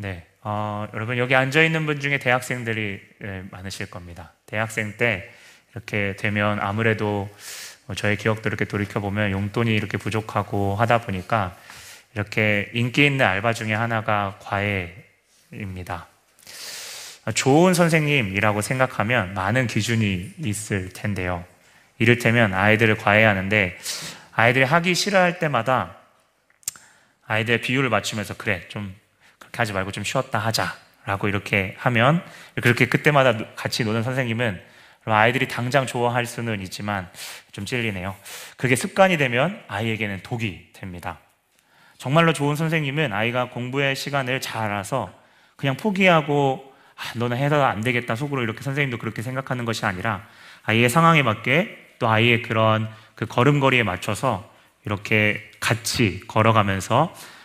네, 어, 여러분 여기 앉아 있는 분 중에 대학생들이 네, 많으실 겁니다. 대학생 때 이렇게 되면 아무래도 저의 기억도 이렇게 돌이켜 보면 용돈이 이렇게 부족하고 하다 보니까 이렇게 인기 있는 알바 중에 하나가 과외입니다. 좋은 선생님이라고 생각하면 많은 기준이 있을 텐데요. 이를테면 아이들을 과외하는데 아이들이 하기 싫어할 때마다 아이들의 비율을 맞추면서 그래 좀 그렇게 하지 말고 좀 쉬었다 하자라고 이렇게 하면 그렇게 그때마다 같이 노는 선생님은 아이들이 당장 좋아할 수는 있지만 좀 찔리네요. 그게 습관이 되면 아이에게는 독이 됩니다. 정말로 좋은 선생님은 아이가 공부의 시간을 잘 알아서 그냥 포기하고 아, 너는 해서 안 되겠다 속으로 이렇게 선생님도 그렇게 생각하는 것이 아니라 아이의 상황에 맞게 또 아이의 그런 그 걸음걸이에 맞춰서 이렇게 같이 걸어가면서 어,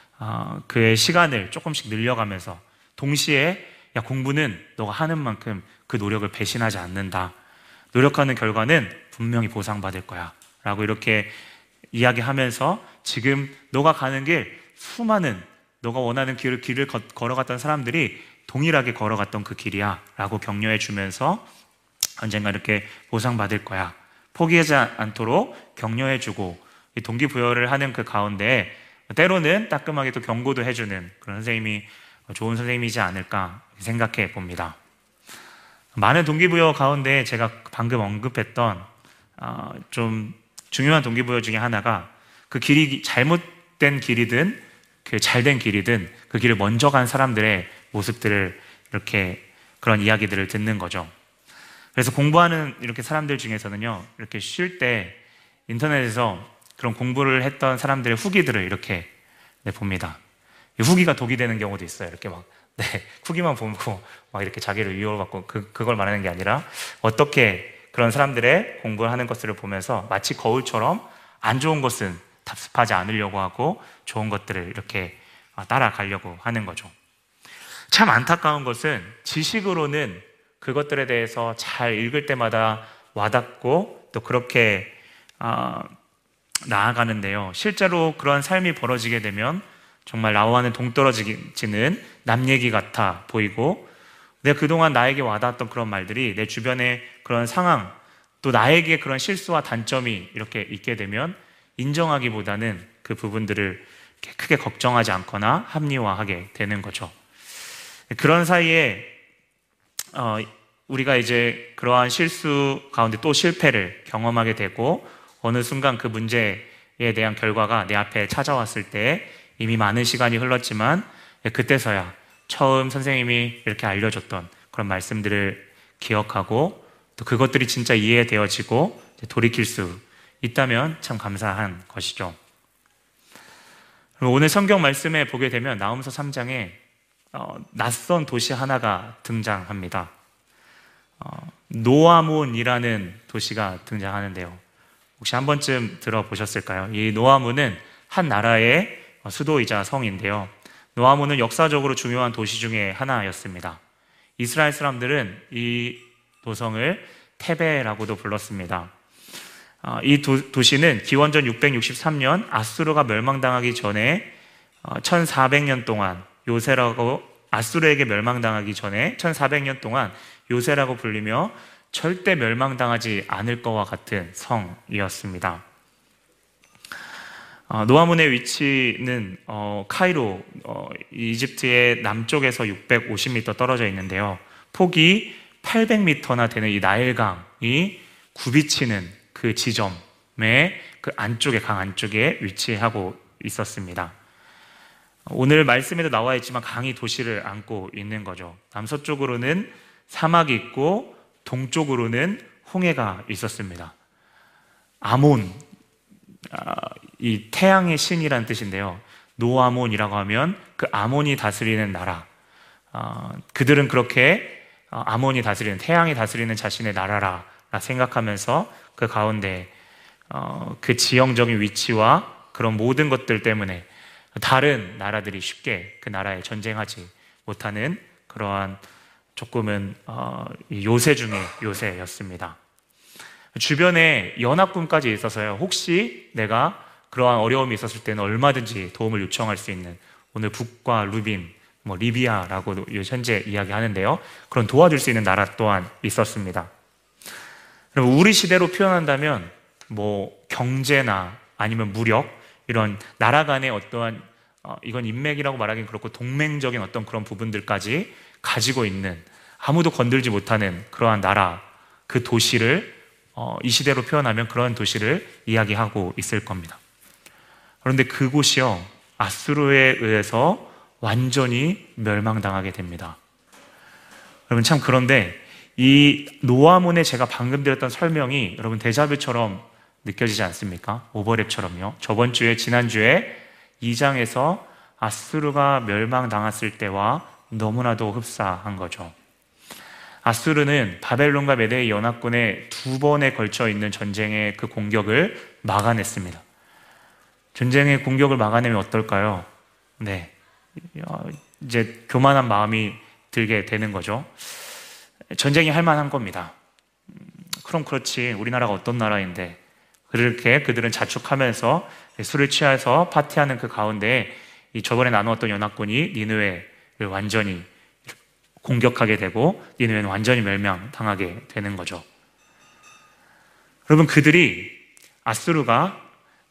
그의 시간을 조금씩 늘려가면서 동시에 야 공부는 너가 하는 만큼 그 노력을 배신하지 않는다. 노력하는 결과는 분명히 보상받을 거야. 라고 이렇게 이야기하면서 지금 너가 가는 길 수많은 너가 원하는 길을, 길을 걸어갔던 사람들이 동일하게 걸어갔던 그 길이야. 라고 격려해 주면서 언젠가 이렇게 보상받을 거야. 포기하지 않도록 격려해 주고 동기부여를 하는 그 가운데 때로는 따끔하게 또 경고도 해주는 그런 선생님이 좋은 선생님이지 않을까 생각해 봅니다. 많은 동기부여 가운데 제가 방금 언급했던 어, 좀 중요한 동기부여 중에 하나가 그 길이 잘못된 길이든 그 잘된 길이든 그 길을 먼저 간 사람들의 모습들을 이렇게 그런 이야기들을 듣는 거죠. 그래서 공부하는 이렇게 사람들 중에서는요, 이렇게 쉴 때 인터넷에서 그런 공부를 했던 사람들의 후기들을 이렇게 네, 봅니다. 후기가 독이 되는 경우도 있어요. 이렇게 막 네, 후기만 보고 막 이렇게 자기를 위협받고 그, 그걸 말하는 게 아니라 어떻게 그런 사람들의 공부를 하는 것들을 보면서 마치 거울처럼 안 좋은 것은 답습하지 않으려고 하고 좋은 것들을 이렇게 따라가려고 하는 거죠. 참 안타까운 것은 지식으로는 그것들에 대해서 잘 읽을 때마다 와닿고 또 그렇게 어, 나아가는데요. 실제로 그러한 삶이 벌어지게 되면 정말 나와는 동떨어지는 남 얘기 같아 보이고 내가 그동안 나에게 와닿았던 그런 말들이 내 주변의 그런 상황 또 나에게 그런 실수와 단점이 이렇게 있게 되면 인정하기보다는 그 부분들을 크게 걱정하지 않거나 합리화하게 되는 거죠. 그런 사이에 어, 우리가 이제 그러한 실수 가운데 또 실패를 경험하게 되고 어느 순간 그 문제에 대한 결과가 내 앞에 찾아왔을 때 이미 많은 시간이 흘렀지만 그때서야 처음 선생님이 이렇게 알려줬던 그런 말씀들을 기억하고 또 그것들이 진짜 이해되어지고 돌이킬 수 있다면 참 감사한 것이죠. 오늘 성경 말씀에 보게 되면 나움서 3장에 어, 낯선 도시 하나가 등장합니다. 어, 노아문이라는 도시가 등장하는데요. 혹시 한 번쯤 들어보셨을까요? 이 노아문은 한 나라의 수도이자 성인데요. 노아문은 역사적으로 중요한 도시 중에 하나였습니다. 이스라엘 사람들은 이 도성을 테베라고도 불렀습니다. 아, 이 도, 시는 기원전 663년 아수르가 멸망당하기 전에 1400년 어, 동안 요새라고 아수르에게 멸망당하기 전에 1400년 동안 요새라고 불리며 절대 멸망당하지 않을 것과 같은 성이었습니다. 어, 노아문의 위치는 어, 카이로 어, 이집트의 남쪽에서 650m 떨어져 있는데요. 폭이 800m나 되는 이 나일강이 굽이치는 그 지점의 그 안쪽에 강 안쪽에 위치하고 있었습니다. 오늘 말씀에도 나와 있지만 강이 도시를 안고 있는 거죠. 남서쪽으로는 사막이 있고 동쪽으로는 홍해가 있었습니다. 아몬 아, 이 태양의 신이라는 뜻인데요. 노아몬이라고 하면 그 아몬이 다스리는 나라. 어, 그들은 그렇게 어, 아몬이 다스리는 태양이 다스리는 자신의 나라라 생각하면서 그 가운데 어, 그 지형적인 위치와 그런 모든 것들 때문에 다른 나라들이 쉽게 그 나라에 전쟁하지 못하는 그러한 조금은 어, 요새 중의 요새였습니다. 주변에 연합군까지 있어서요. 혹시 내가 그러한 어려움이 있었을 때는 얼마든지 도움을 요청할 수 있는 오늘 북과 루빈 뭐 리비아라고 현재 이야기하는데요. 그런 도와줄 수 있는 나라 또한 있었습니다. 그럼 우리 시대로 표현한다면 뭐 경제나 아니면 무력 이런 나라 간의 어떠한 어, 이건 인맥이라고 말하기는 그렇고 동맹적인 어떤 그런 부분들까지 가지고 있는 아무도 건들지 못하는 그러한 나라 그 도시를 어, 이 시대로 표현하면 그런 도시를 이야기하고 있을 겁니다. 그런데 그곳이요 아수르에 의해서 완전히 멸망당하게 됩니다. 여러분 참 그런데 이 노아문에 제가 방금 드렸던 설명이 여러분 데자뷰처럼 느껴지지 않습니까? 오버랩처럼요. 저번 주에 지난 주에 2장에서 아수르가 멸망당했을 때와 너무나도 흡사한 거죠. 아수르는 바벨론과 메데의 연합군의 두 번에 걸쳐 있는 전쟁의 그 공격을 막아냈습니다. 전쟁의 공격을 막아내면 어떨까요? 네. 이제 교만한 마음이 들게 되는 거죠. 전쟁이 할 만한 겁니다. 그럼 그렇지. 우리나라가 어떤 나라인데. 그렇게 그들은 자축하면서 술을 취해서 파티하는 그 가운데 이 저번에 나누었던 연합군이 니느웨를 완전히 공격하게 되고 니느웨는 완전히 멸망당하게 되는 거죠. 여러분 그들이 아수르가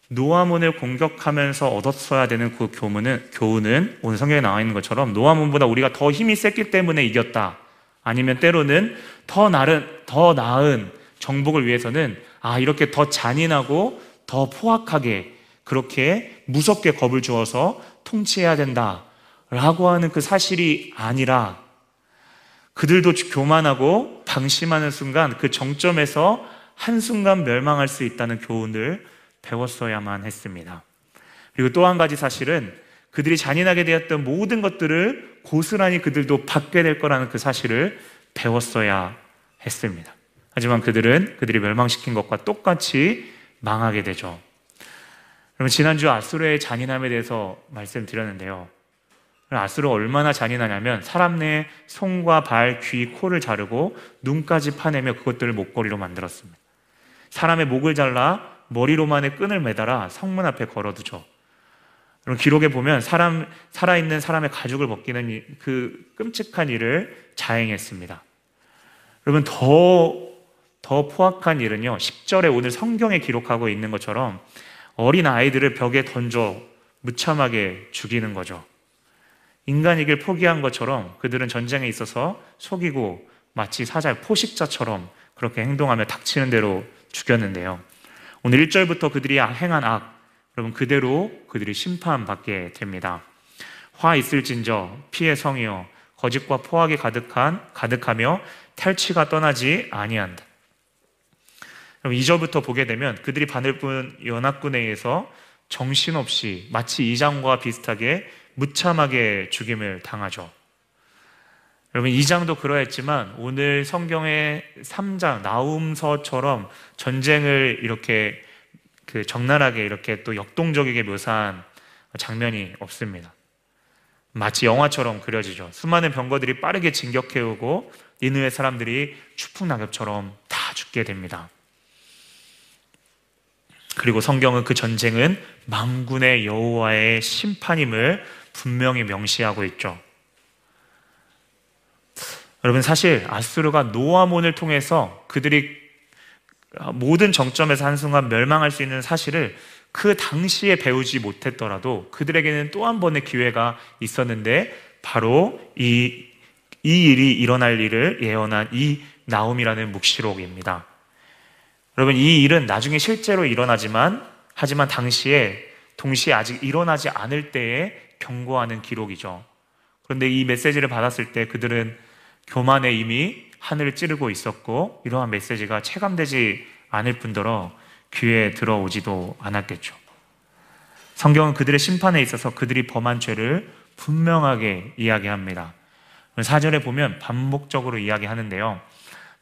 노아문을 공격하면서 얻었어야 되는 그 교훈은, 교훈은 오늘 성경에 나와 있는 것처럼 노아문보다 우리가 더 힘이 셌기 때문에 이겼다. 아니면 때로는 더 나은, 더 나은 정복을 위해서는 아, 이렇게 더 잔인하고 더 포악하게 그렇게 무섭게 겁을 주어서 통치해야 된다. 라고 하는 그 사실이 아니라 그들도 교만하고 방심하는 순간 그 정점에서 한순간 멸망할 수 있다는 교훈을 배웠어야만 했습니다. 그리고 또 한 가지 사실은 그들이 잔인하게 되었던 모든 것들을 고스란히 그들도 받게 될 거라는 그 사실을 배웠어야 했습니다. 하지만 그들은 그들이 멸망시킨 것과 똑같이 망하게 되죠. 그럼 지난주 아수르의 잔인함에 대해서 말씀드렸는데요. 아수르 얼마나 잔인하냐면 사람 내 손과 발, 귀, 코를 자르고 눈까지 파내며 그것들을 목걸이로 만들었습니다. 사람의 목을 잘라 머리로만의 끈을 매달아 성문 앞에 걸어두죠. 그럼 기록에 보면 사람 살아있는 사람의 가죽을 벗기는 그 끔찍한 일을 자행했습니다. 여러분 더 더 포악한 일은요. 10절에 오늘 성경에 기록하고 있는 것처럼 어린 아이들을 벽에 던져 무참하게 죽이는 거죠. 인간이길 포기한 것처럼 그들은 전쟁에 있어서 속이고 마치 사자 포식자처럼 그렇게 행동하며 닥치는 대로 죽였는데요. 오늘 1절부터 그들이 행한 악, 여러분 그대로 그들이 심판받게 됩니다. 화 있을진저 피해 성이여 거짓과 포악이 가득한 가득하며 탈취가 떠나지 아니한다. 그럼 2절부터 보게 되면 그들이 바늘뿐 연합군에 의해서 정신없이 마치 이장과 비슷하게 무참하게 죽임을 당하죠. 여러분 2장도 그러했지만 오늘 성경의 3장 나움서처럼 전쟁을 이렇게 그 적나라하게 이렇게 또 역동적이게 묘사한 장면이 없습니다. 마치 영화처럼 그려지죠. 수많은 병거들이 빠르게 진격해오고 니누의 사람들이 추풍낙엽처럼 다 죽게 됩니다. 그리고 성경은 그 전쟁은 망군의 여호와의 심판임을 분명히 명시하고 있죠. 여러분 사실 아수르가 노아몬을 통해서 그들이 모든 정점에서 한순간 멸망할 수 있는 사실을 그 당시에 배우지 못했더라도 그들에게는 또 한 번의 기회가 있었는데 바로 이, 이 일이 일어날 일을 예언한 이 나움이라는 묵시록입니다. 여러분 이 일은 나중에 실제로 일어나지만 하지만 당시에 동시에 아직 일어나지 않을 때에 경고하는 기록이죠. 그런데 이 메시지를 받았을 때 그들은 교만에 이미 하늘을 찌르고 있었고 이러한 메시지가 체감되지 않을 뿐더러 귀에 들어오지도 않았겠죠. 성경은 그들의 심판에 있어서 그들이 범한 죄를 분명하게 이야기합니다. 사절에 보면 반복적으로 이야기하는데요.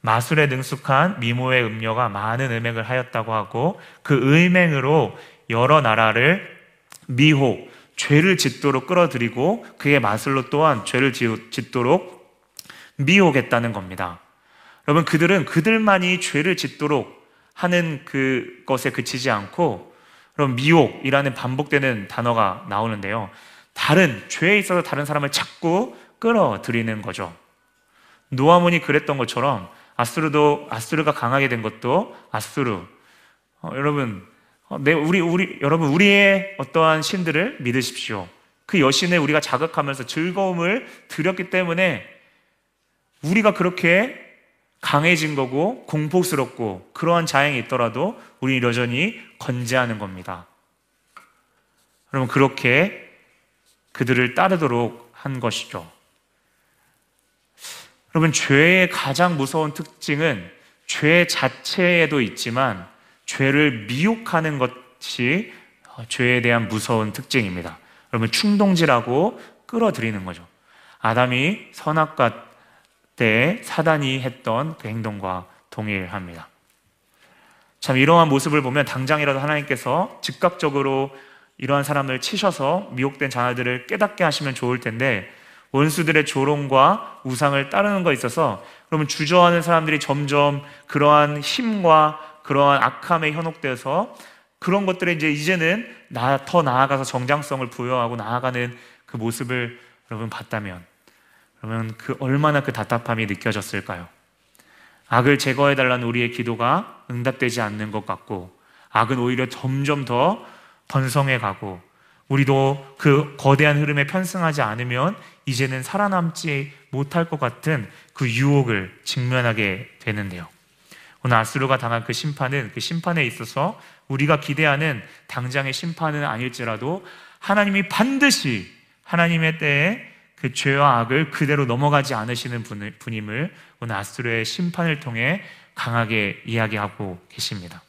마술에 능숙한 미모의 음녀가 많은 음행을 하였다고 하고 그 음행으로 여러 나라를 미혹, 죄를 짓도록 끌어들이고 그의 마술로 또한 죄를 짓도록 미혹했다는 겁니다. 여러분, 그들은 그들만이 죄를 짓도록 하는 그것에 그치지 않고, 그럼 미혹이라는 반복되는 단어가 나오는데요. 다른 죄에 있어서 다른 사람을 자꾸 끌어들이는 거죠. 노아몬이 그랬던 것처럼 아수르도 아수르가 강하게 된 것도 아수르. 어, 여러분, 어, 내 우리 우리 여러분 우리의 어떠한 신들을 믿으십시오. 그 여신을 우리가 자극하면서 즐거움을 드렸기 때문에 우리가 그렇게 강해진 거고 공포스럽고 그러한 자행이 있더라도 우리 여전히 건재하는 겁니다. 여러분 그렇게 그들을 따르도록 한 것이죠. 여러분 죄의 가장 무서운 특징은 죄 자체에도 있지만 죄를 미혹하는 것이 죄에 대한 무서운 특징입니다. 여러분 충동질하고 끌어들이는 거죠. 아담이 선악과 때 사단이 했던 그 행동과 동일합니다. 참 이러한 모습을 보면 당장이라도 하나님께서 즉각적으로 이러한 사람을 치셔서 미혹된 자녀들을 깨닫게 하시면 좋을 텐데 원수들의 조롱과 우상을 따르는 거 있어서 그러면 주저하는 사람들이 점점 그러한 힘과 그러한 악함에 현혹되어서 그런 것들에 이제 이제는 나, 더 나아가서 정장성을 부여하고 나아가는 그 모습을 여러분 봤다면 그러면 그 얼마나 그 답답함이 느껴졌을까요? 악을 제거해 달라는 우리의 기도가 응답되지 않는 것 같고 악은 오히려 점점 더 번성해 가고 우리도 그 거대한 흐름에 편승하지 않으면 이제는 살아남지 못할 것 같은 그 유혹을 직면하게 되는데요. 오늘 아수르가 당한 그 심판은 그 심판에 있어서 우리가 기대하는 당장의 심판은 아닐지라도 하나님이 반드시 하나님의 때에 그 죄와 악을 그대로 넘어가지 않으시는 분임을 오늘 아수르의 심판을 통해 강하게 이야기하고 계십니다.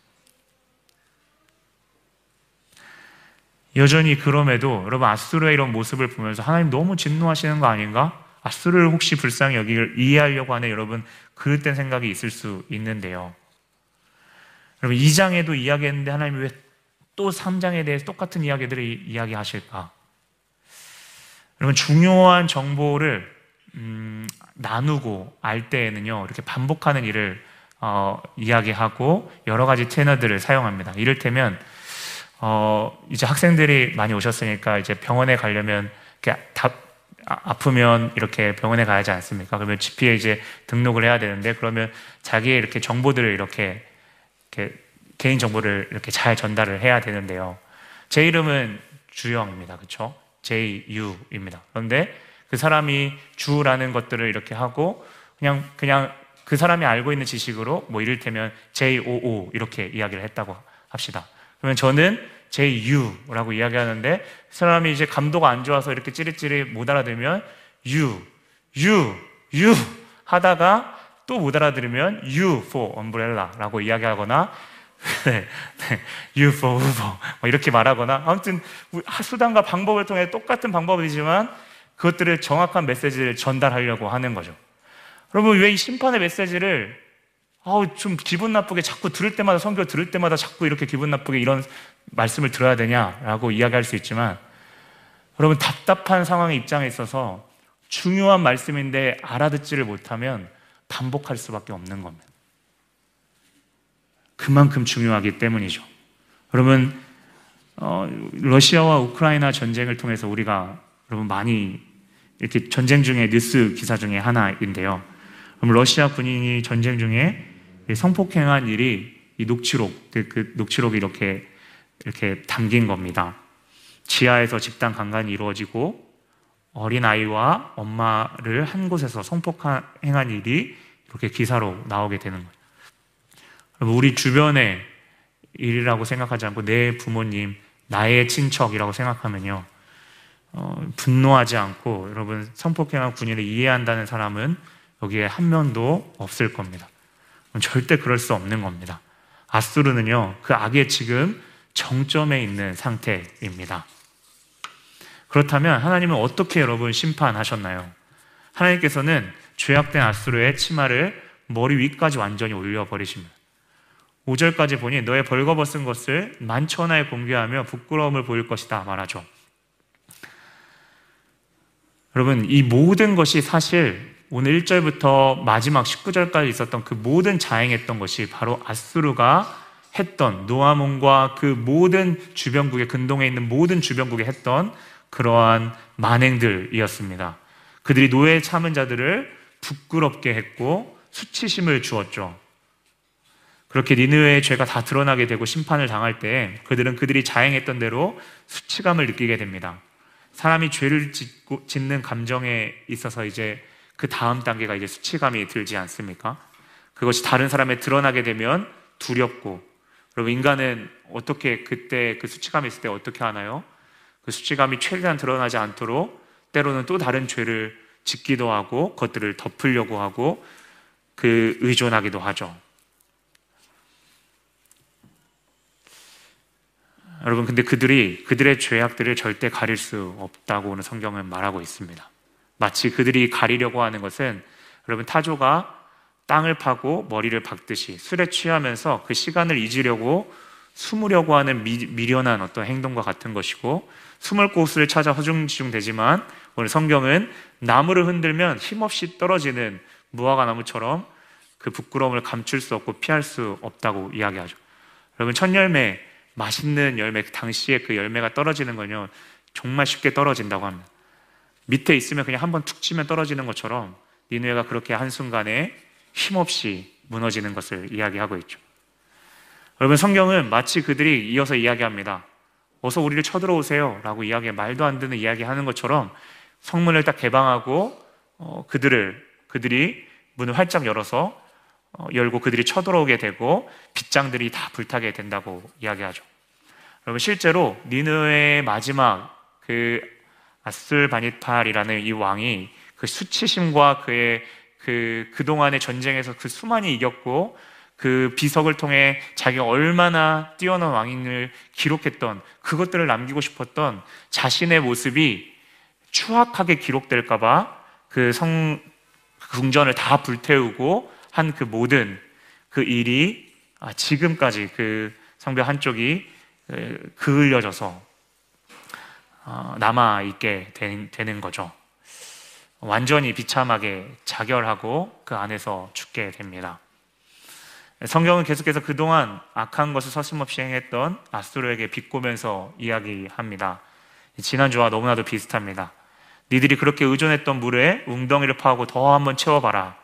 여전히 그럼에도 여러분 아수르의 이런 모습을 보면서 하나님 너무 진노하시는 거 아닌가? 아수르를 혹시 불쌍히 여기를 이해하려고 하는 여러분 그릇된 생각이 있을 수 있는데요. 여러분 2장에도 이야기했는데 하나님이 왜 또 3장에 대해서 똑같은 이야기들을 이야기하실까? 여러분 중요한 정보를 음, 나누고 알 때에는요 이렇게 반복하는 일을 어, 이야기하고 여러 가지 채널들을 사용합니다. 이를테면 어, 이제 학생들이 많이 오셨으니까 이제 병원에 가려면 다, 아, 아프면 이렇게 병원에 가야지 않습니까? 그러면 GP에 이제 등록을 해야 되는데 그러면 자기의 이렇게 정보들을 이렇게, 이렇게 개인 정보를 이렇게 잘 전달을 해야 되는데요. 제 이름은 주영입니다. 그렇죠? JU입니다. 그런데 그 사람이 주라는 것들을 이렇게 하고 그냥 그냥 그 사람이 알고 있는 지식으로 뭐 이를테면 JOO 이렇게 이야기를 했다고 합시다. 그러면 저는 JU라고 이야기하는데 그 사람이 이제 감도가 안 좋아서 이렇게 찌릿찌릿 못 알아들으면 U, U, U 하다가 또 못 알아들으면 U for umbrella라고 이야기하거나 네, 네, U for Uber 뭐 이렇게 말하거나 아무튼 수단과 방법을 통해 똑같은 방법이지만 그것들을 정확한 메시지를 전달하려고 하는 거죠. 여러분 왜 이 심판의 메시지를 아우 좀 기분 나쁘게 자꾸 들을 때마다 성경 들을 때마다 자꾸 이렇게 기분 나쁘게 이런 말씀을 들어야 되냐라고 이야기할 수 있지만 여러분 답답한 상황의 입장에 있어서 중요한 말씀인데 알아듣지를 못하면 반복할 수밖에 없는 겁니다. 그만큼 중요하기 때문이죠. 여러분 어, 러시아와 우크라이나 전쟁을 통해서 우리가 여러분 많이 이렇게 전쟁 중에 뉴스 기사 중에 하나인데요. 그럼 러시아 군인이 전쟁 중에 성폭행한 일이 이 녹취록, 그, 그 녹취록이 이렇게, 이렇게 담긴 겁니다. 지하에서 집단 강간이 이루어지고 어린아이와 엄마를 한 곳에서 성폭행한 일이 이렇게 기사로 나오게 되는 거예요. 우리 주변의 일이라고 생각하지 않고 내 부모님, 나의 친척이라고 생각하면요. 어, 분노하지 않고 여러분 성폭행한 군인을 이해한다는 사람은 여기에 한 명도 없을 겁니다. 절대 그럴 수 없는 겁니다. 아수르는요, 그 악의 지금 정점에 있는 상태입니다. 그렇다면 하나님은 어떻게 여러분 심판하셨나요? 하나님께서는 죄악된 아수르의 치마를 머리 위까지 완전히 올려버리십니다. 5절까지 보니 너의 벌거벗은 것을 만천하에 공개하며 부끄러움을 보일 것이다 말하죠. 여러분, 이 모든 것이 사실 오늘 1절부터 마지막 19절까지 있었던 그 모든 자행했던 것이 바로 아수르가 했던 노아몬과 그 모든 주변국에 근동에 있는 모든 주변국에 했던 그러한 만행들이었습니다. 그들이 노예 참은 자들을 부끄럽게 했고 수치심을 주었죠. 그렇게 니느웨의 죄가 다 드러나게 되고 심판을 당할 때 그들은 그들이 자행했던 대로 수치감을 느끼게 됩니다. 사람이 죄를 짓고, 짓는 감정에 있어서 이제 그 다음 단계가 이제 수치감이 들지 않습니까? 그것이 다른 사람에 드러나게 되면 두렵고 그리고 인간은 어떻게 그때 그 수치감이 있을 때 어떻게 하나요? 그 수치감이 최대한 드러나지 않도록 때로는 또 다른 죄를 짓기도 하고 그것들을 덮으려고 하고 그 의존하기도 하죠. 여러분 근데 그들이 그들의 죄악들을 절대 가릴 수 없다고 오늘 성경은 말하고 있습니다. 마치 그들이 가리려고 하는 것은 여러분 타조가 땅을 파고 머리를 박듯이 술에 취하면서 그 시간을 잊으려고 숨으려고 하는 미, 미련한 어떤 행동과 같은 것이고 숨을 곳을 찾아 허중지중 되지만 오늘 성경은 나무를 흔들면 힘없이 떨어지는 무화과 나무처럼 그 부끄러움을 감출 수 없고 피할 수 없다고 이야기하죠. 여러분 첫 열매 맛있는 열매 당시에 그 열매가 떨어지는 건요 정말 쉽게 떨어진다고 합니다. 밑에 있으면 그냥 한번 툭 치면 떨어지는 것처럼 니누에가 그렇게 한순간에 힘없이 무너지는 것을 이야기하고 있죠. 여러분 성경은 마치 그들이 이어서 이야기합니다. 어서 우리를 쳐들어오세요 라고 이야기 말도 안 되는 이야기 하는 것처럼 성문을 딱 개방하고 어, 그들을 그들이 문을 활짝 열어서 어, 열고 그들이 쳐들어오게 되고 빗장들이 다 불타게 된다고 이야기하죠. 여러분 실제로 니느의 마지막 그 아술바니팔이라는 이 왕이 그 수치심과 그의 그 그동안의 전쟁에서 그 수많이 이겼고 그 비석을 통해 자기가 얼마나 뛰어난 왕인을 기록했던 그것들을 남기고 싶었던 자신의 모습이 추악하게 기록될까봐 그 성, 궁전을 다 불태우고 한 그 모든 그 일이 아, 지금까지 그 성벽 한쪽이 그을려져서 어, 남아 있게 되는 거죠. 완전히 비참하게 자결하고 그 안에서 죽게 됩니다. 성경은 계속해서 그동안 악한 것을 서슴없이 행했던 아수르에게 비꼬면서 이야기합니다. 지난주와 너무나도 비슷합니다. 니들이 그렇게 의존했던 물에 웅덩이를 파고 더 한번 채워봐라.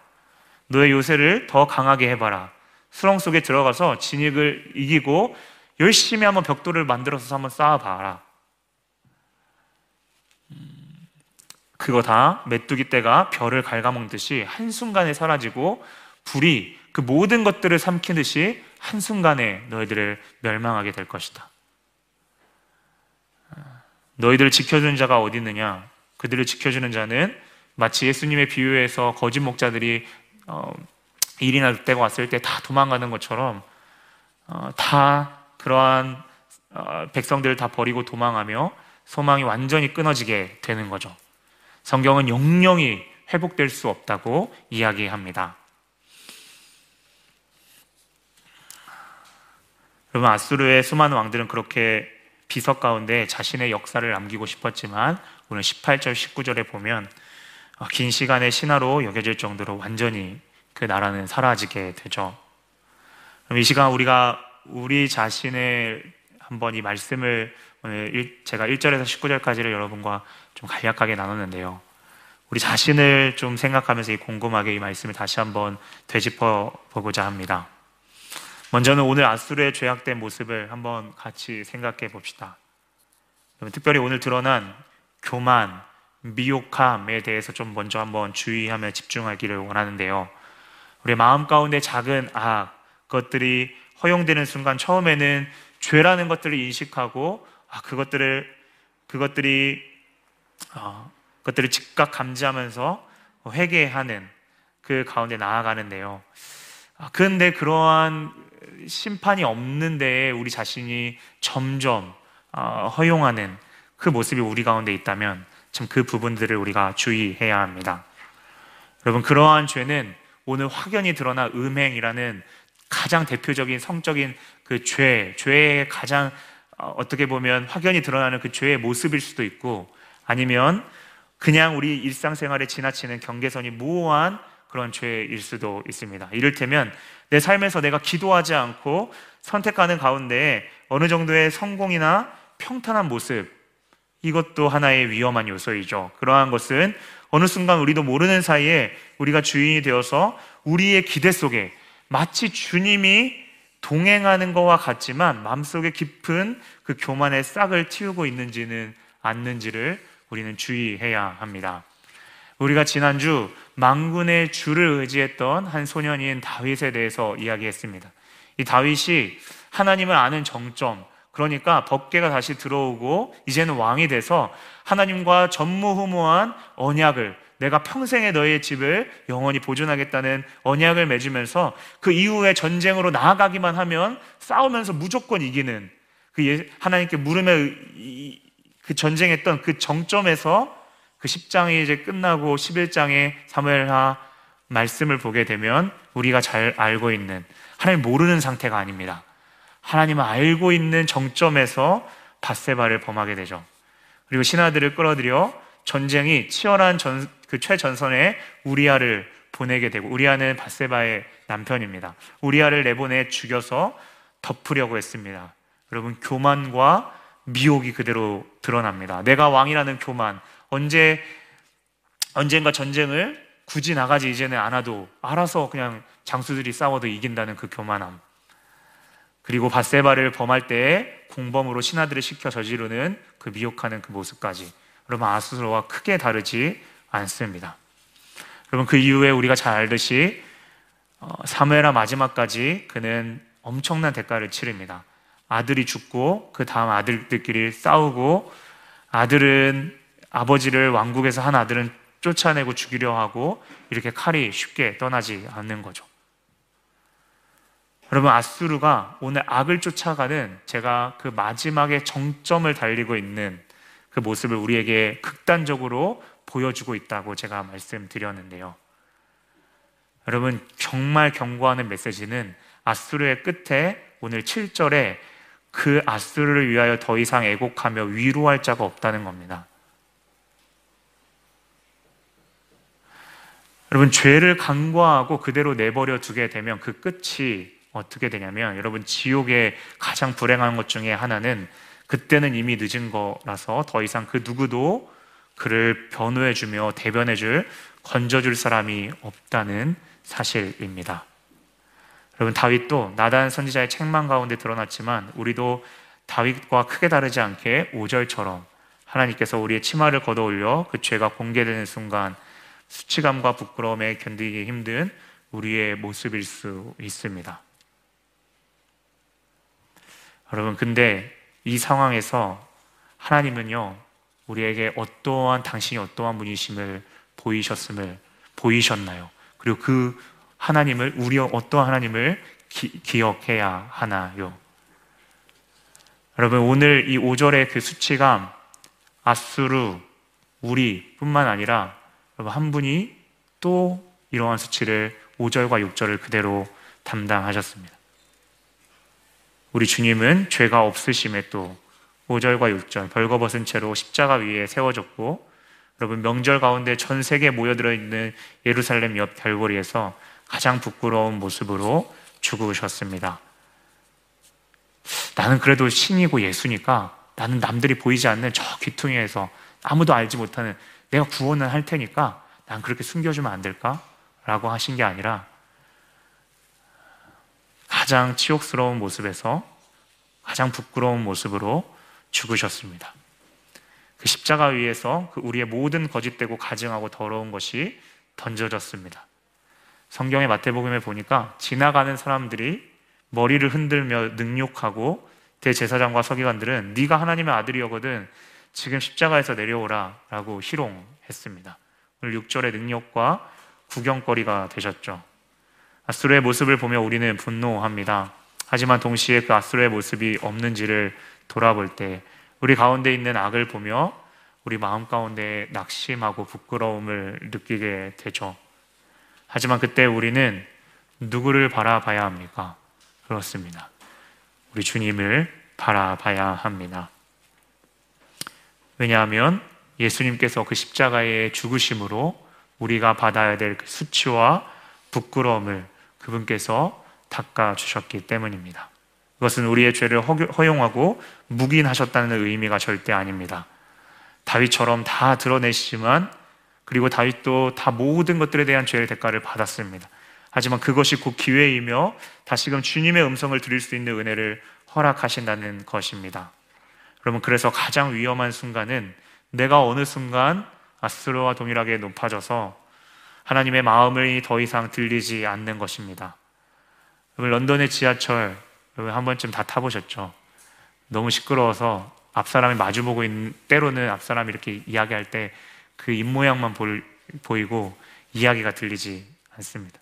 너의 요새를 더 강하게 해봐라. 수렁 속에 들어가서 진흙을 이기고 열심히 한번 벽돌을 만들어서 한번 쌓아봐라. 그거 다 메뚜기 떼가 별을 갉아먹듯이 한순간에 사라지고 불이 그 모든 것들을 삼키듯이 한순간에 너희들을 멸망하게 될 것이다. 너희들을 지켜주는 자가 어디 있느냐? 그들을 지켜주는 자는 마치 예수님의 비유에서 거짓 목자들이 어, 일이나 떼고 왔을 때 다 도망가는 것처럼 어, 다 그러한 어, 백성들을 다 버리고 도망하며 소망이 완전히 끊어지게 되는 거죠. 성경은 영영이 회복될 수 없다고 이야기합니다. 여러분 아수르의 수많은 왕들은 그렇게 비석 가운데 자신의 역사를 남기고 싶었지만 오늘 18절 19절에 보면 어, 긴 시간의 신화로 여겨질 정도로 완전히 그 나라는 사라지게 되죠. 그럼 이 시간 우리가 우리 자신의 한번 이 말씀을 오늘 제가 1절에서 19절까지를 여러분과 좀 간략하게 나눴는데요. 우리 자신을 좀 생각하면서 이 곰곰하게 이 말씀을 다시 한번 되짚어 보고자 합니다. 먼저는 오늘 아수르의 죄악된 모습을 한번 같이 생각해 봅시다. 특별히 오늘 드러난 교만, 미혹함에 대해서 좀 먼저 한번 주의하며 집중하기를 원하는데요. 우리 마음 가운데 작은 악, 것들이 허용되는 순간 처음에는 죄라는 것들을 인식하고 아, 그것들을 그것들이 어, 그것들을 즉각 감지하면서 회개하는 그 가운데 나아가는데요. 아, 그런데 그러한 심판이 없는데 우리 자신이 점점 어, 허용하는 그 모습이 우리 가운데 있다면 참 그 부분들을 우리가 주의해야 합니다. 여러분 그러한 죄는 오늘 확연히 드러나 음행이라는 가장 대표적인 성적인 그 죄, 죄의 가장 어, 어떻게 보면 확연히 드러나는 그 죄의 모습일 수도 있고 아니면 그냥 우리 일상생활에 지나치는 경계선이 모호한 그런 죄일 수도 있습니다. 이를테면 내 삶에서 내가 기도하지 않고 선택하는 가운데 어느 정도의 성공이나 평탄한 모습, 이것도 하나의 위험한 요소이죠. 그러한 것은 어느 순간 우리도 모르는 사이에 우리가 주인이 되어서 우리의 기대 속에 마치 주님이 동행하는 것과 같지만 마음속에 깊은 그 교만의 싹을 틔우고 있는지는 않는지를 우리는 주의해야 합니다. 우리가 지난주 망군의 주를 의지했던 한 소년인 다윗에 대해서 이야기했습니다. 이 다윗이 하나님을 아는 정점, 그러니까 법계가 다시 들어오고 이제는 왕이 돼서 하나님과 전무후무한 언약을 내가 평생에 너의 집을 영원히 보존하겠다는 언약을 맺으면서 그 이후에 전쟁으로 나아가기만 하면 싸우면서 무조건 이기는 그 예, 하나님께 물으며 그 전쟁했던 그 정점에서 그 10장이 이제 끝나고 11장의 사무엘하 말씀을 보게 되면 우리가 잘 알고 있는 하나님 모르는 상태가 아닙니다. 하나님을 알고 있는 정점에서 바세바를 범하게 되죠. 그리고 신하들을 끌어들여 전쟁이 치열한 전, 그 최전선에 우리아를 보내게 되고 우리아는 바세바의 남편입니다. 우리아를 내보내 죽여서 덮으려고 했습니다. 여러분 교만과 미혹이 그대로 드러납니다. 내가 왕이라는 교만 언제 언젠가 전쟁을 굳이 나가지 이제는 않아도 알아서 그냥 장수들이 싸워도 이긴다는 그 교만함. 그리고 바세바를 범할 때에 공범으로 신하들을 시켜 저지르는 그 미혹하는 그 모습까지 여러분 아수로와 크게 다르지 않습니다. 여러분 그 이후에 우리가 잘 알듯이 어, 사무엘하 마지막까지 그는 엄청난 대가를 치릅니다. 아들이 죽고 그 다음 아들들끼리 싸우고 아들은 아버지를 왕국에서 한 아들은 쫓아내고 죽이려 하고 이렇게 칼이 쉽게 떠나지 않는 거죠. 여러분 아수르가 오늘 악을 쫓아가는 제가 그 마지막에 정점을 달리고 있는 그 모습을 우리에게 극단적으로 보여주고 있다고 제가 말씀드렸는데요. 여러분 정말 경고하는 메시지는 아수르의 끝에 오늘 7절에 그 아수르를 위하여 더 이상 애곡하며 위로할 자가 없다는 겁니다. 여러분 죄를 간과하고 그대로 내버려 두게 되면 그 끝이 어떻게 되냐면 여러분 지옥의 가장 불행한 것 중에 하나는 그때는 이미 늦은 거라서 더 이상 그 누구도 그를 변호해주며 대변해줄 건져줄 사람이 없다는 사실입니다. 여러분 다윗도 나단 선지자의 책망 가운데 드러났지만 우리도 다윗과 크게 다르지 않게 5절처럼 하나님께서 우리의 치마를 걷어올려 그 죄가 공개되는 순간 수치감과 부끄러움에 견디기 힘든 우리의 모습일 수 있습니다. 여러분, 근데 이 상황에서 하나님은요, 우리에게 어떠한 당신이 어떠한 분이심을 보이셨음을 보이셨나요? 그리고 그 하나님을 우리 어떠한 하나님을 기, 기억해야 하나요? 여러분 오늘 이 5절의 그 수치감 아수르 우리뿐만 아니라 한 분이 또 이러한 수치를 5절과 6절을 그대로 담당하셨습니다. 우리 주님은 죄가 없으심에 또 5절과 6절 벌거벗은 채로 십자가 위에 세워졌고 여러분 명절 가운데 전 세계 모여들어 있는 예루살렘 옆 별거리에서 가장 부끄러운 모습으로 죽으셨습니다. 나는 그래도 신이고 예수니까 나는 남들이 보이지 않는 저 귀퉁이에서 아무도 알지 못하는 내가 구원을 할 테니까 난 그렇게 숨겨주면 안 될까? 라고 하신 게 아니라 가장 치욕스러운 모습에서 가장 부끄러운 모습으로 죽으셨습니다. 그 십자가 위에서 그 우리의 모든 거짓되고 가증하고 더러운 것이 던져졌습니다. 성경의 마태복음에 보니까 지나가는 사람들이 머리를 흔들며 능욕하고 대제사장과 서기관들은 네가 하나님의 아들이거든 지금 십자가에서 내려오라 라고 희롱했습니다. 오늘 6절의 능력과 구경거리가 되셨죠. 아수르의 모습을 보며 우리는 분노합니다. 하지만 동시에 그 아수르의 모습이 없는지를 돌아볼 때 우리 가운데 있는 악을 보며 우리 마음 가운데 낙심하고 부끄러움을 느끼게 되죠. 하지만 그때 우리는 누구를 바라봐야 합니까? 그렇습니다. 우리 주님을 바라봐야 합니다. 왜냐하면 예수님께서 그 십자가의 죽으심으로 우리가 받아야 될그 수치와 부끄러움을 그분께서 닦아주셨기 때문입니다. 그것은 우리의 죄를 허용하고 묵인하셨다는 의미가 절대 아닙니다. 다윗처럼 다 드러내시지만 그리고 다윗도 다 모든 것들에 대한 죄의 대가를 받았습니다. 하지만 그것이 곧 기회이며 다시금 주님의 음성을 들을 수 있는 은혜를 허락하신다는 것입니다. 여러분 그래서 가장 위험한 순간은 내가 어느 순간 아스로와 동일하게 높아져서 하나님의 마음을 더 이상 들리지 않는 것입니다. 런던의 지하철 여러분 한 번쯤 다 타보셨죠? 너무 시끄러워서 앞 사람이 마주보고 있는 때로는 앞 사람이 이렇게 이야기할 때 그 입모양만 보이고 이야기가 들리지 않습니다.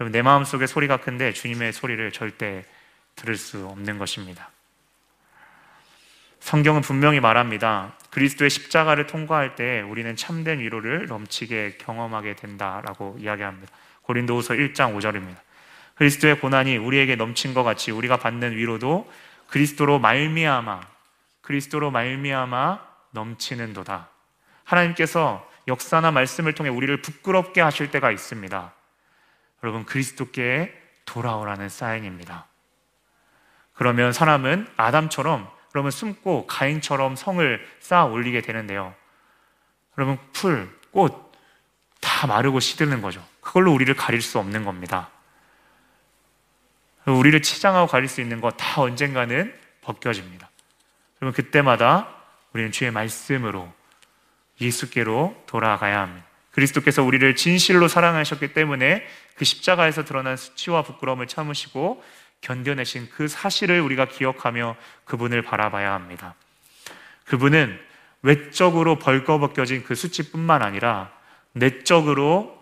여러분 내 마음 속에 소리가 큰데 주님의 소리를 절대 들을 수 없는 것입니다. 성경은 분명히 말합니다. 그리스도의 십자가를 통과할 때 우리는 참된 위로를 넘치게 경험하게 된다라고 이야기합니다. 고린도후서 1장 5절입니다. 그리스도의 고난이 우리에게 넘친 것 같이 우리가 받는 위로도 그리스도로 말미암아 그리스도로 말미암아 넘치는도다. 하나님께서 역사나 말씀을 통해 우리를 부끄럽게 하실 때가 있습니다. 여러분 그리스도께 돌아오라는 사인입니다. 그러면 사람은 아담처럼 그러면 숨고 가인처럼 성을 쌓아 올리게 되는데요. 여러분 풀, 꽃 다 마르고 시드는 거죠. 그걸로 우리를 가릴 수 없는 겁니다. 우리를 치장하고 가릴 수 있는 거다 언젠가는 벗겨집니다. 그러면 그때마다 우리는 주의 말씀으로 예수께로 돌아가야 합니다. 그리스도께서 우리를 진실로 사랑하셨기 때문에 그 십자가에서 드러난 수치와 부끄러움을 참으시고 견뎌내신 그 사실을 우리가 기억하며 그분을 바라봐야 합니다. 그분은 외적으로 벌거벗겨진 그 수치뿐만 아니라 내적으로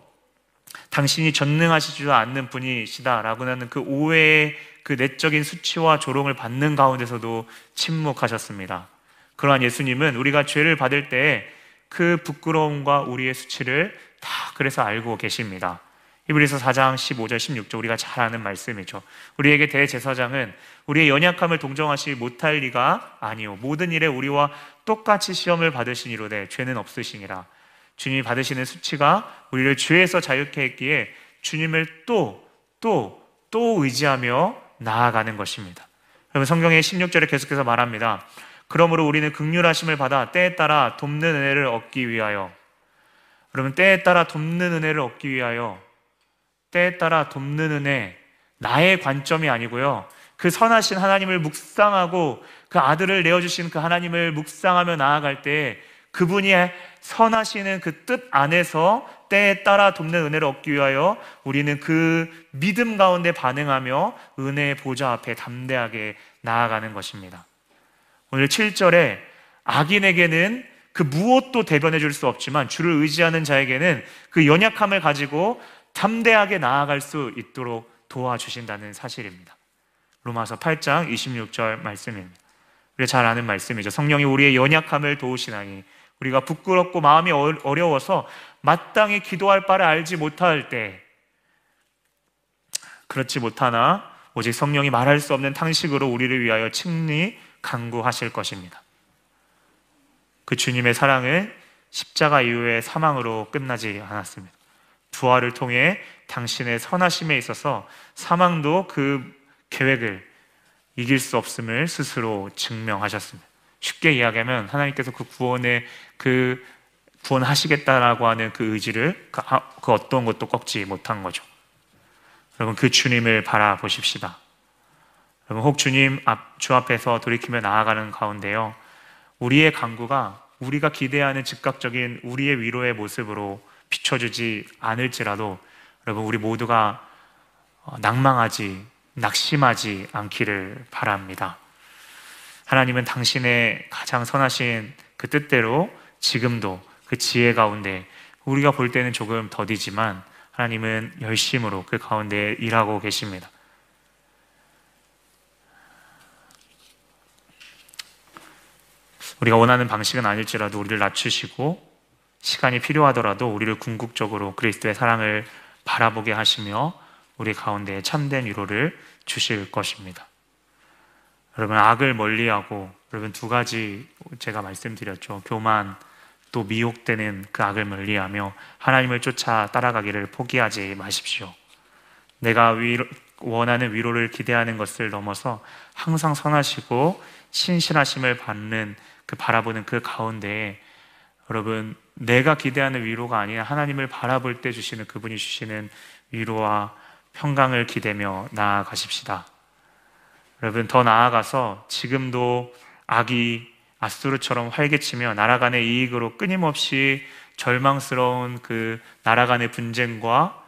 당신이 전능하시지도 않는 분이시다라고 하는 그 오해의 그 내적인 수치와 조롱을 받는 가운데서도 침묵하셨습니다. 그러한 예수님은 우리가 죄를 받을 때그 부끄러움과 우리의 수치를 다 그래서 알고 계십니다. 히브리서 4장 15절 16절 우리가 잘 아는 말씀이죠. 우리에게 대제사장은 우리의 연약함을 동정하시 못할 리가 아니요 모든 일에 우리와 똑같이 시험을 받으시니로되 죄는 없으시니라. 주님이 받으시는 수치가 우리를 죄에서 자유케 했기에 주님을 또 또, 또 의지하며 나아가는 것입니다. 여러분 성경의 16절에 계속해서 말합니다. 그러므로 우리는 극률하심을 받아 때에 따라 돕는 은혜를 얻기 위하여 여러분 때에 따라 돕는 은혜를 얻기 위하여 때에 따라 돕는 은혜, 나의 관점이 아니고요. 그 선하신 하나님을 묵상하고 그 아들을 내어주신 그 하나님을 묵상하며 나아갈 때 그분이 선하시는 그 뜻 안에서 때에 따라 돕는 은혜를 얻기 위하여 우리는 그 믿음 가운데 반응하며 은혜의 보좌 앞에 담대하게 나아가는 것입니다. 오늘 7절에 악인에게는 그 무엇도 대변해 줄 수 없지만 주를 의지하는 자에게는 그 연약함을 가지고 담대하게 나아갈 수 있도록 도와주신다는 사실입니다. 로마서 8장 26절 말씀입니다. 우리가 잘 아는 말씀이죠. 성령이 우리의 연약함을 도우시나니 우리가 부끄럽고 마음이 어려워서 마땅히 기도할 바를 알지 못할 때 그렇지 못하나 오직 성령이 말할 수 없는 탕식으로 우리를 위하여 칭리 강구하실 것입니다. 그 주님의 사랑은 십자가 이후의 사망으로 끝나지 않았습니다. 부활을 통해 당신의 선하심에 있어서 사망도 그 계획을 이길 수 없음을 스스로 증명하셨습니다. 쉽게 이야기하면 하나님께서 그 구원의 그 구원하시겠다라고 하는 그 의지를 그, 아, 그 어떤 것도 꺾지 못한 거죠. 여러분 그 주님을 바라보십시다. 여러분 혹 주님 앞, 주 앞에서 돌이키며 나아가는 가운데요. 우리의 강구가 우리가 기대하는 즉각적인 우리의 위로의 모습으로 비춰주지 않을지라도 여러분 우리 모두가 어, 낭망하지 낙심하지 않기를 바랍니다. 하나님은 당신의 가장 선하신 그 뜻대로 지금도 그 지혜 가운데 우리가 볼 때는 조금 더디지만 하나님은 열심으로 그 가운데 일하고 계십니다. 우리가 원하는 방식은 아닐지라도 우리를 낮추시고 시간이 필요하더라도 우리를 궁극적으로 그리스도의 사랑을 바라보게 하시며 우리 가운데 참된 위로를 주실 것입니다. 여러분 악을 멀리하고 여러분 두 가지 제가 말씀드렸죠. 교만 또 미혹되는 그 악을 멀리하며 하나님을 쫓아 따라가기를 포기하지 마십시오. 내가 위로, 원하는 위로를 기대하는 것을 넘어서 항상 선하시고 신실하심을 받는 그 바라보는 그 가운데에 여러분, 내가 기대하는 위로가 아니라 하나님을 바라볼 때 주시는 그분이 주시는 위로와 평강을 기대며 나아가십시다. 여러분, 더 나아가서 지금도 악이 아수르처럼 활개치며 나라 간의 이익으로 끊임없이 절망스러운 그 나라 간의 분쟁과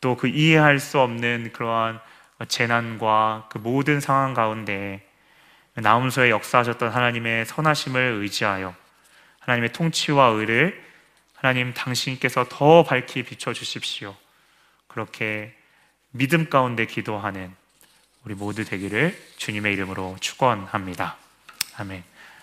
또 그 이해할 수 없는 그러한 재난과 그 모든 상황 가운데 나움소에 역사하셨던 하나님의 선하심을 의지하여 하나님의 통치와 의를 하나님 당신께서 더 밝히 비춰 주십시오. 그렇게 믿음 가운데 기도하는 우리 모두 되기를 주님의 이름으로 축원합니다. 아멘.